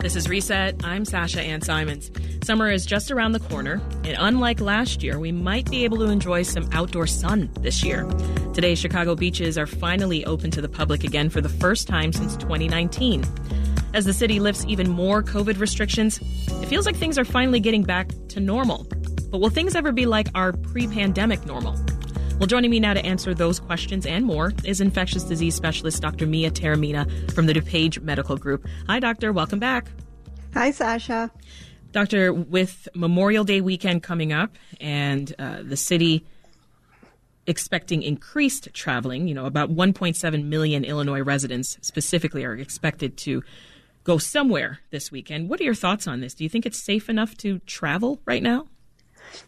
This is Reset. I'm Sasha Ann Simmons. Summer is just around the corner, and unlike last year, we might be able to enjoy some outdoor sun this year. Today, Chicago beaches are finally open to the public again for the first time since 2019. As the city lifts even more COVID restrictions, it feels like things are finally getting back to normal. But will things ever be like our pre pandemic normal? Well, joining me now to answer those questions and more is infectious disease specialist Dr. Mia Taormina from the DuPage Medical Group. Hi, doctor. Welcome back. Hi, Sasha. Doctor, with Memorial Day weekend coming up and uh, the city expecting increased traveling, you know, about 1.7 million Illinois residents specifically are expected to go somewhere this weekend. What are your thoughts on this? Do you think it's safe enough to travel right now?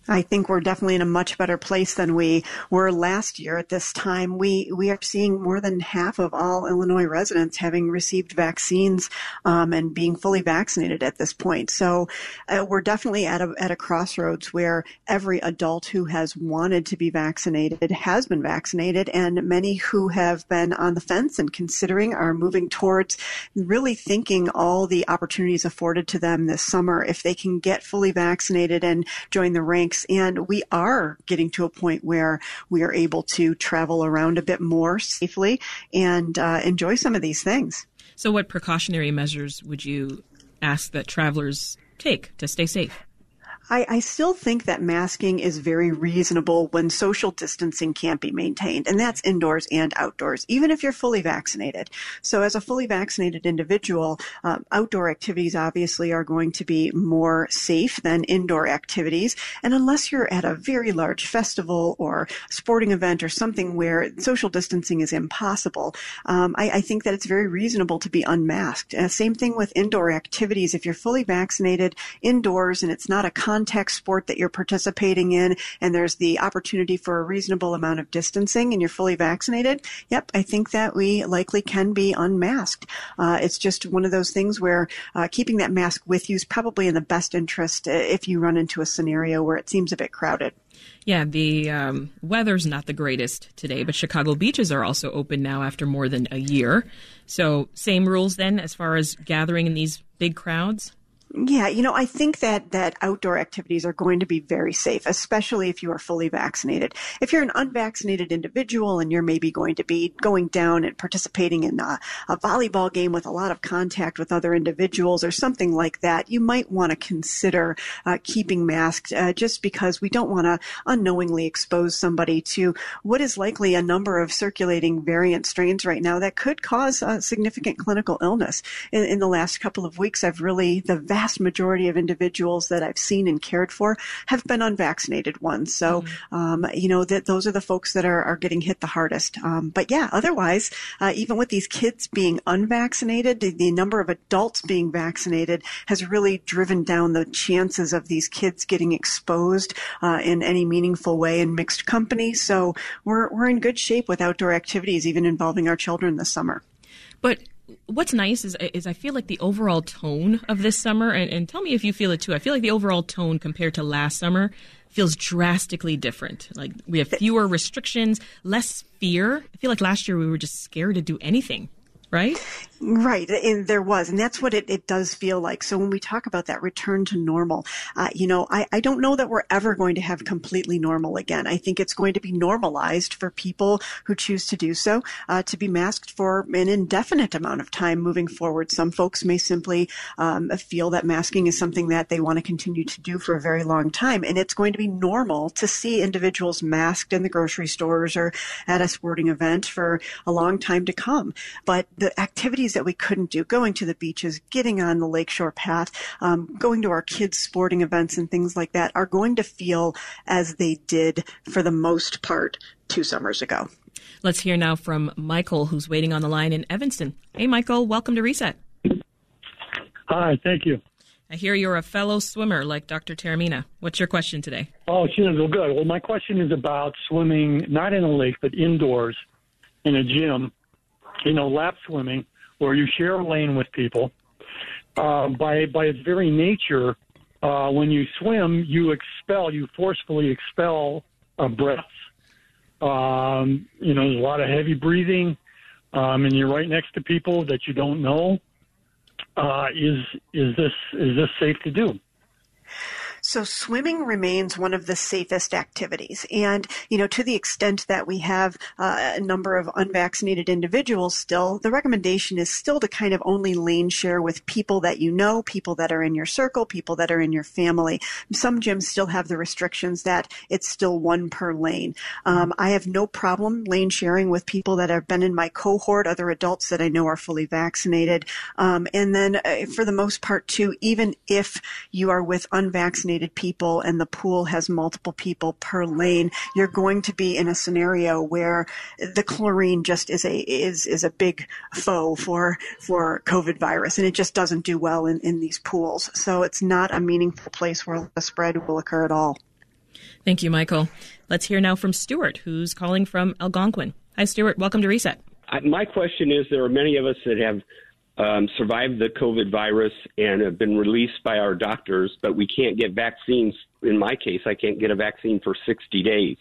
I think we're definitely in a much better place than we were last year at this time. We we are seeing more than half of all Illinois residents having received vaccines um, and being fully vaccinated at this point. So uh, we're definitely at a at a crossroads where every adult who has wanted to be vaccinated has been vaccinated, and many who have been on the fence and considering are moving towards really thinking all the opportunities afforded to them this summer if they can get fully vaccinated and join the ranks. And we are getting to a point where we are able to travel around a bit more safely and uh, enjoy some of these things. So, what precautionary measures would you ask that travelers take to stay safe? I, I, still think that masking is very reasonable when social distancing can't be maintained, and that's indoors and outdoors, even if you're fully vaccinated. So, as a fully vaccinated individual, uh, outdoor activities obviously are going to be more safe than indoor activities. And unless you're at a very large festival or sporting event or something where social distancing is impossible, um, I, I, think that it's very reasonable to be unmasked. Uh, same thing with indoor activities. If you're fully vaccinated indoors and it's not a contact sport that you're participating in and there's the opportunity for a reasonable amount of distancing and you're fully vaccinated, yep, I think that we likely can be unmasked. Uh, it's just one of those things where uh, keeping that mask with you is probably in the best interest uh, if you run into a scenario where it seems a bit crowded. Yeah, the um, weather's not the greatest today, but Chicago beaches are also open now after more than a year. So, same rules then as far as gathering in these big crowds? Yeah, you know, I think that that outdoor activities are going to be very safe, especially if you are fully vaccinated. If you're an unvaccinated individual and you're maybe going to be going down and participating in a, a volleyball game with a lot of contact with other individuals or something like that, you might want to consider uh, keeping masked uh, just because we don't want to unknowingly expose somebody to what is likely a number of circulating variant strains right now that could cause significant clinical illness. In, in the last couple of weeks, I've really the vast majority of individuals that I've seen and cared for have been unvaccinated ones. So, mm-hmm. um, you know, that those are the folks that are, are getting hit the hardest. Um, but yeah, otherwise, uh, even with these kids being unvaccinated, the, the number of adults being vaccinated has really driven down the chances of these kids getting exposed uh, in any meaningful way in mixed company. So we're, we're in good shape with outdoor activities, even involving our children this summer. But what's nice is is I feel like the overall tone of this summer, and, and tell me if you feel it too. I feel like the overall tone compared to last summer feels drastically different. Like we have fewer restrictions, less fear. I feel like last year we were just scared to do anything right? Right, and there was, and that's what it, it does feel like. So when we talk about that return to normal, uh, you know, I, I don't know that we're ever going to have completely normal again. I think it's going to be normalized for people who choose to do so uh, to be masked for an indefinite amount of time moving forward. Some folks may simply um, feel that masking is something that they want to continue to do for a very long time, and it's going to be normal to see individuals masked in the grocery stores or at a sporting event for a long time to come. But the activities that we couldn't do, going to the beaches, getting on the lakeshore path, um, going to our kids' sporting events and things like that, are going to feel as they did for the most part two summers ago. Let's hear now from Michael, who's waiting on the line in Evanston. Hey, Michael, welcome to Reset. Hi, thank you. I hear you're a fellow swimmer like Dr. Taormina. What's your question today? Oh, she well, good. Well, my question is about swimming, not in a lake, but indoors in a gym you know, lap swimming where you share a lane with people. Uh, by by its very nature, uh, when you swim, you expel, you forcefully expel uh, breaths. Um, you know, there's a lot of heavy breathing, um, and you're right next to people that you don't know. Uh, is is this is this safe to do? So swimming remains one of the safest activities. And, you know, to the extent that we have uh, a number of unvaccinated individuals still, the recommendation is still to kind of only lane share with people that you know, people that are in your circle, people that are in your family. Some gyms still have the restrictions that it's still one per lane. Um, I have no problem lane sharing with people that have been in my cohort, other adults that I know are fully vaccinated. Um, and then uh, for the most part too, even if you are with unvaccinated vaccinated people and the pool has multiple people per lane, you're going to be in a scenario where the chlorine just is a is is a big foe for for COVID virus, and it just doesn't do well in in these pools. So it's not a meaningful place where the spread will occur at all. Thank you, Michael. Let's hear now from Stuart, who's calling from Algonquin. Hi, Stuart. Welcome to Reset. My question is there are many of us that have um, survived the COVID virus and have been released by our doctors, but we can't get vaccines. In my case, I can't get a vaccine for 60 days.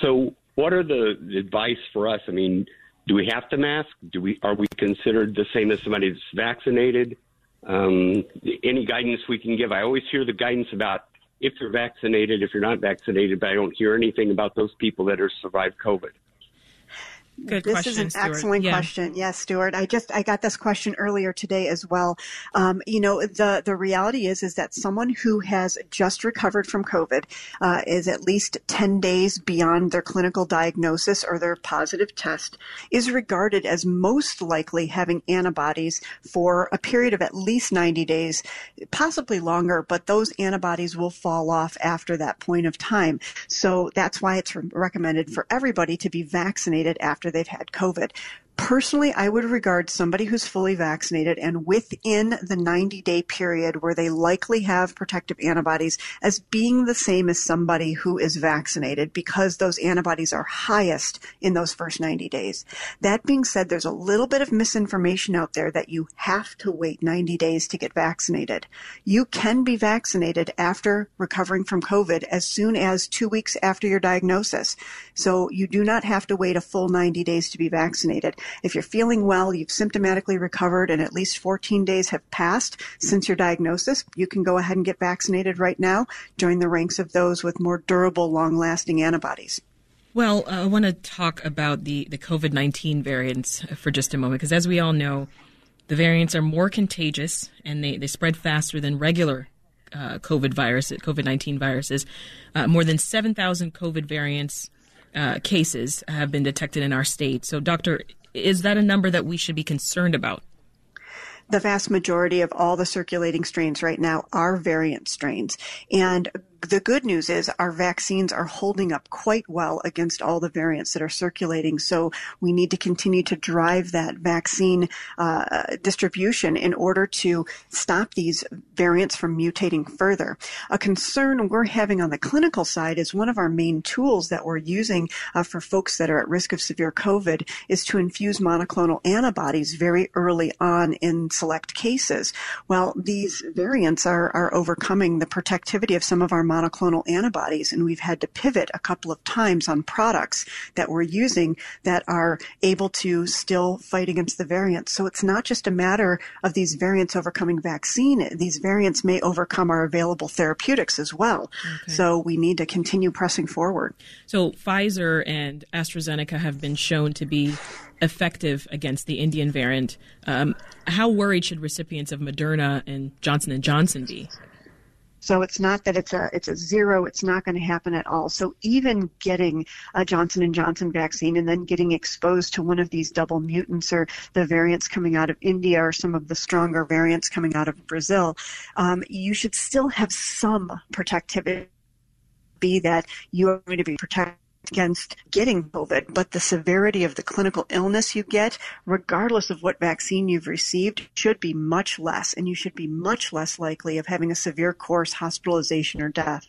So, what are the advice for us? I mean, do we have to mask? Do we are we considered the same as somebody that's vaccinated? Um, any guidance we can give? I always hear the guidance about if you're vaccinated, if you're not vaccinated, but I don't hear anything about those people that have survived COVID. Good this question, is an Stuart. excellent yeah. question. Yes, Stuart. I just I got this question earlier today as well. Um, you know, the the reality is is that someone who has just recovered from COVID uh, is at least ten days beyond their clinical diagnosis or their positive test is regarded as most likely having antibodies for a period of at least ninety days, possibly longer. But those antibodies will fall off after that point of time. So that's why it's recommended for everybody to be vaccinated after after they've had COVID. Personally, I would regard somebody who's fully vaccinated and within the 90 day period where they likely have protective antibodies as being the same as somebody who is vaccinated because those antibodies are highest in those first 90 days. That being said, there's a little bit of misinformation out there that you have to wait 90 days to get vaccinated. You can be vaccinated after recovering from COVID as soon as two weeks after your diagnosis. So you do not have to wait a full 90 days to be vaccinated. If you're feeling well, you've symptomatically recovered, and at least 14 days have passed since your diagnosis, you can go ahead and get vaccinated right now. Join the ranks of those with more durable, long lasting antibodies. Well, uh, I want to talk about the, the COVID 19 variants for just a moment, because as we all know, the variants are more contagious and they, they spread faster than regular uh, COVID virus, COVID 19 viruses. Uh, more than 7,000 COVID variants uh, cases have been detected in our state. So, Doctor, is that a number that we should be concerned about? The vast majority of all the circulating strains right now are variant strains. And the good news is our vaccines are holding up quite well against all the variants that are circulating. So we need to continue to drive that vaccine uh, distribution in order to stop these variants from mutating further. A concern we're having on the clinical side is one of our main tools that we're using uh, for folks that are at risk of severe COVID is to infuse monoclonal antibodies very early on in select cases. Well, these variants are, are overcoming the protectivity of some of our monoclonal antibodies, and we've had to pivot a couple of times on products that we're using that are able to still fight against the variants. So it's not just a matter of these variants overcoming vaccine. These variants may overcome our available therapeutics as well. Okay. So we need to continue pressing forward. So Pfizer and AstraZeneca have been shown to be effective against the Indian variant. Um, how worried should recipients of Moderna and Johnson and Johnson be? So it's not that it's a it's a zero. It's not going to happen at all. So even getting a Johnson and Johnson vaccine and then getting exposed to one of these double mutants or the variants coming out of India or some of the stronger variants coming out of Brazil, um, you should still have some protectivity. Be that you are going to be protected against getting COVID, but the severity of the clinical illness you get, regardless of what vaccine you've received, should be much less, and you should be much less likely of having a severe course, hospitalization, or death.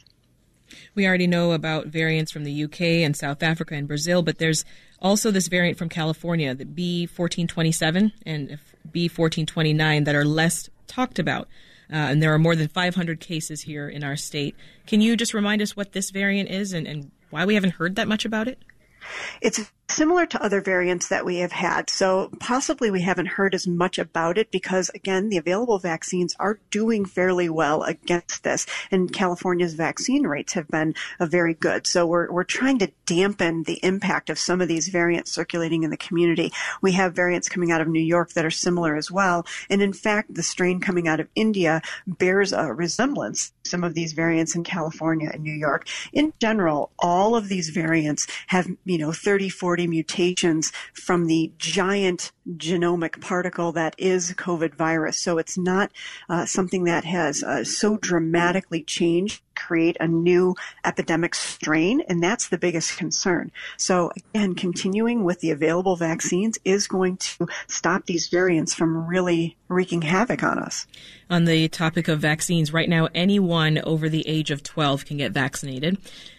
We already know about variants from the UK and South Africa and Brazil, but there's also this variant from California, the B1427, and B1429 that are less talked about. Uh, and there are more than 500 cases here in our state. Can you just remind us what this variant is and, and why we haven't heard that much about it? It's similar to other variants that we have had. So possibly we haven't heard as much about it because again, the available vaccines are doing fairly well against this. And California's vaccine rates have been uh, very good. So we're, we're trying to dampen the impact of some of these variants circulating in the community. We have variants coming out of New York that are similar as well. And in fact, the strain coming out of India bears a resemblance some of these variants in California and New York. In general, all of these variants have, you know, 30, 40 40 mutations from the giant genomic particle that is COVID virus. So it's not uh, something that has uh, so dramatically changed create a new epidemic strain, and that's the biggest concern. So again, continuing with the available vaccines is going to stop these variants from really wreaking havoc on us. On the topic of vaccines, right now anyone over the age of 12 can get vaccinated.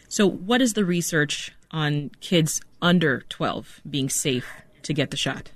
So what is the research on kids under 12 being safe to get the shot?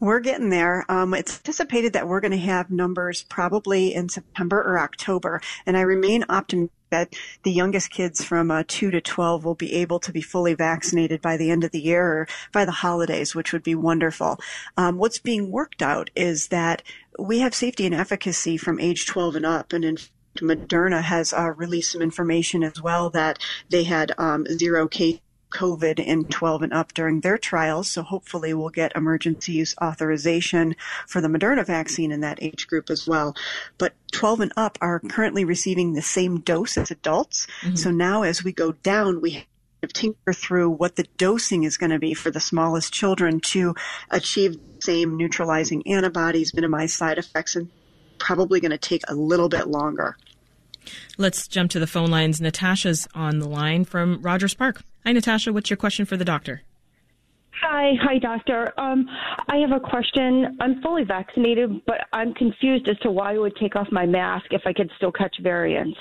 We're getting there. Um, it's anticipated that we're going to have numbers probably in September or October, and I remain optimistic that the youngest kids from uh, 2 to 12 will be able to be fully vaccinated by the end of the year or by the holidays, which would be wonderful. Um, what's being worked out is that we have safety and efficacy from age 12 and up, and in Moderna has uh, released some information as well that they had um, zero case COVID in 12 and up during their trials. So hopefully we'll get emergency use authorization for the Moderna vaccine in that age group as well. But 12 and up are currently receiving the same dose as adults. Mm-hmm. So now as we go down, we tinker through what the dosing is going to be for the smallest children to achieve the same neutralizing antibodies, minimize side effects, and probably going to take a little bit longer. Let's jump to the phone lines. Natasha's on the line from Rogers Park. Hi, Natasha. What's your question for the doctor? Hi, hi, doctor. Um, I have a question. I'm fully vaccinated, but I'm confused as to why I would take off my mask if I could still catch variants.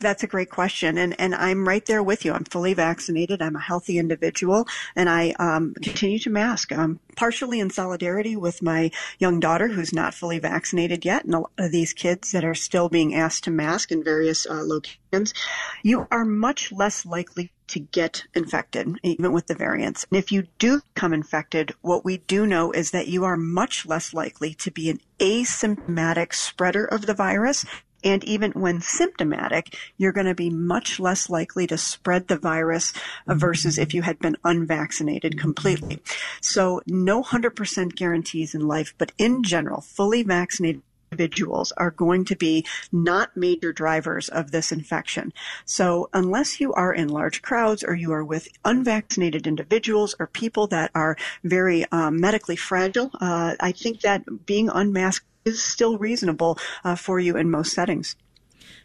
That's a great question, and and I'm right there with you. I'm fully vaccinated. I'm a healthy individual, and I um, continue to mask. Um, partially in solidarity with my young daughter, who's not fully vaccinated yet, and these kids that are still being asked to mask in various uh, locations. You are much less likely to get infected, even with the variants. And if you do become infected, what we do know is that you are much less likely to be an asymptomatic spreader of the virus and even when symptomatic, you're going to be much less likely to spread the virus versus if you had been unvaccinated completely. So no 100% guarantees in life, but in general, fully vaccinated individuals are going to be not major drivers of this infection. So unless you are in large crowds or you are with unvaccinated individuals or people that are very um, medically fragile, uh, I think that being unmasked is still reasonable uh, for you in most settings.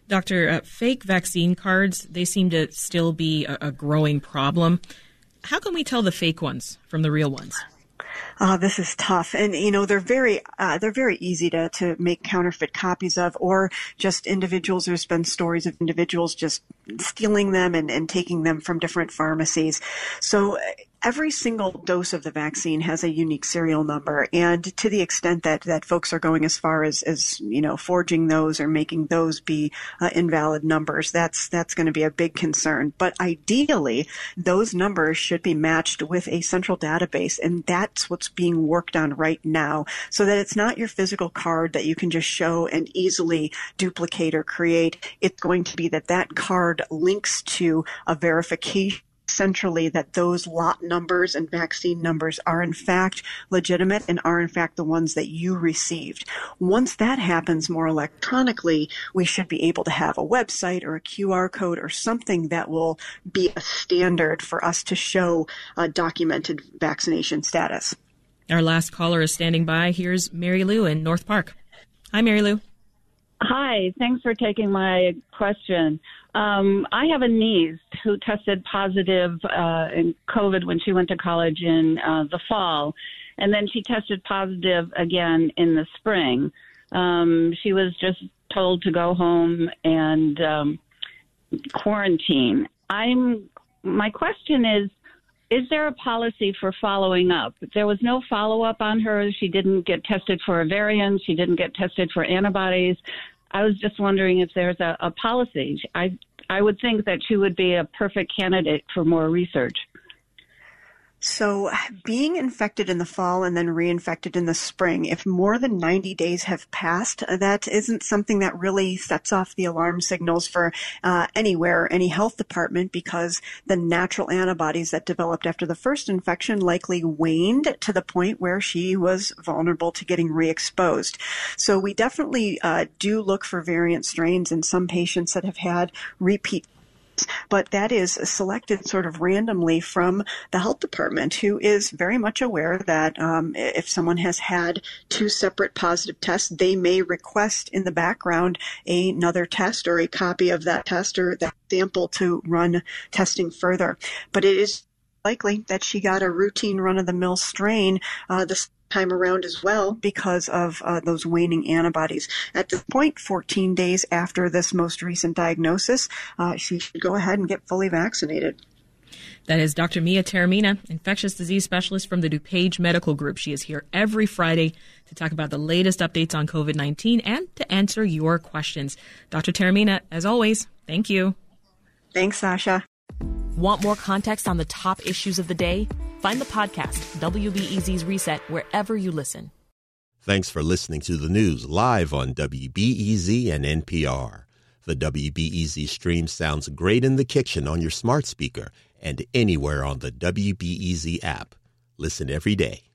Doctor, uh, fake vaccine cards, they seem to still be a, a, growing problem. How can we tell the fake ones from the real ones? Uh, this is tough, and you know they're very uh, they're very easy to to make counterfeit copies of, or just individuals. There's been stories of individuals just stealing them and, and taking them from different pharmacies. So every single dose of the vaccine has a unique serial number. And to the extent that, that folks are going as far as, as, you know, forging those or making those be uh, invalid numbers, that's, that's going to be a big concern. But ideally, those numbers should be matched with a central database. And that's what's being worked on right now so that it's not your physical card that you can just show and easily duplicate or create. It's going to be that that card links to a verification centrally that those lot numbers and vaccine numbers are in fact legitimate and are in fact the ones that you received. Once that happens more electronically, we should be able to have a website or a QR code or something that will be a standard for us to show a documented vaccination status. Our last caller is standing by. Here's Mary Lou in North Park. Hi, Mary Lou. Hi, thanks for taking my question. Um, I have a niece who tested positive uh, in COVID when she went to college in uh, the fall, and then she tested positive again in the spring. Um, she was just told to go home and um, quarantine. I'm. My question is, is there a policy for following up? There was no follow up on her. She didn't get tested for a variant. She didn't get tested for antibodies. I was just wondering if there's a, a policy. I I would think that she would be a perfect candidate for more research. So, being infected in the fall and then reinfected in the spring, if more than 90 days have passed, that isn't something that really sets off the alarm signals for uh, anywhere, any health department, because the natural antibodies that developed after the first infection likely waned to the point where she was vulnerable to getting re exposed. So, we definitely uh, do look for variant strains in some patients that have had repeat but that is selected sort of randomly from the health department, who is very much aware that um, if someone has had two separate positive tests, they may request in the background another test or a copy of that test or that sample to run testing further. But it is likely that she got a routine run of the mill strain uh, this time around as well because of uh, those waning antibodies. At this point, 14 days after this most recent diagnosis, uh, she should go ahead and get fully vaccinated. That is Dr. Mia Taormina, infectious disease specialist from the DuPage Medical Group. She is here every Friday to talk about the latest updates on COVID 19 and to answer your questions. Dr. Taormina, as always, thank you. Thanks, Sasha. Want more context on the top issues of the day? Find the podcast, WBEZ's Reset, wherever you listen. Thanks for listening to the news live on WBEZ and NPR. The WBEZ stream sounds great in the kitchen on your smart speaker and anywhere on the WBEZ app. Listen every day.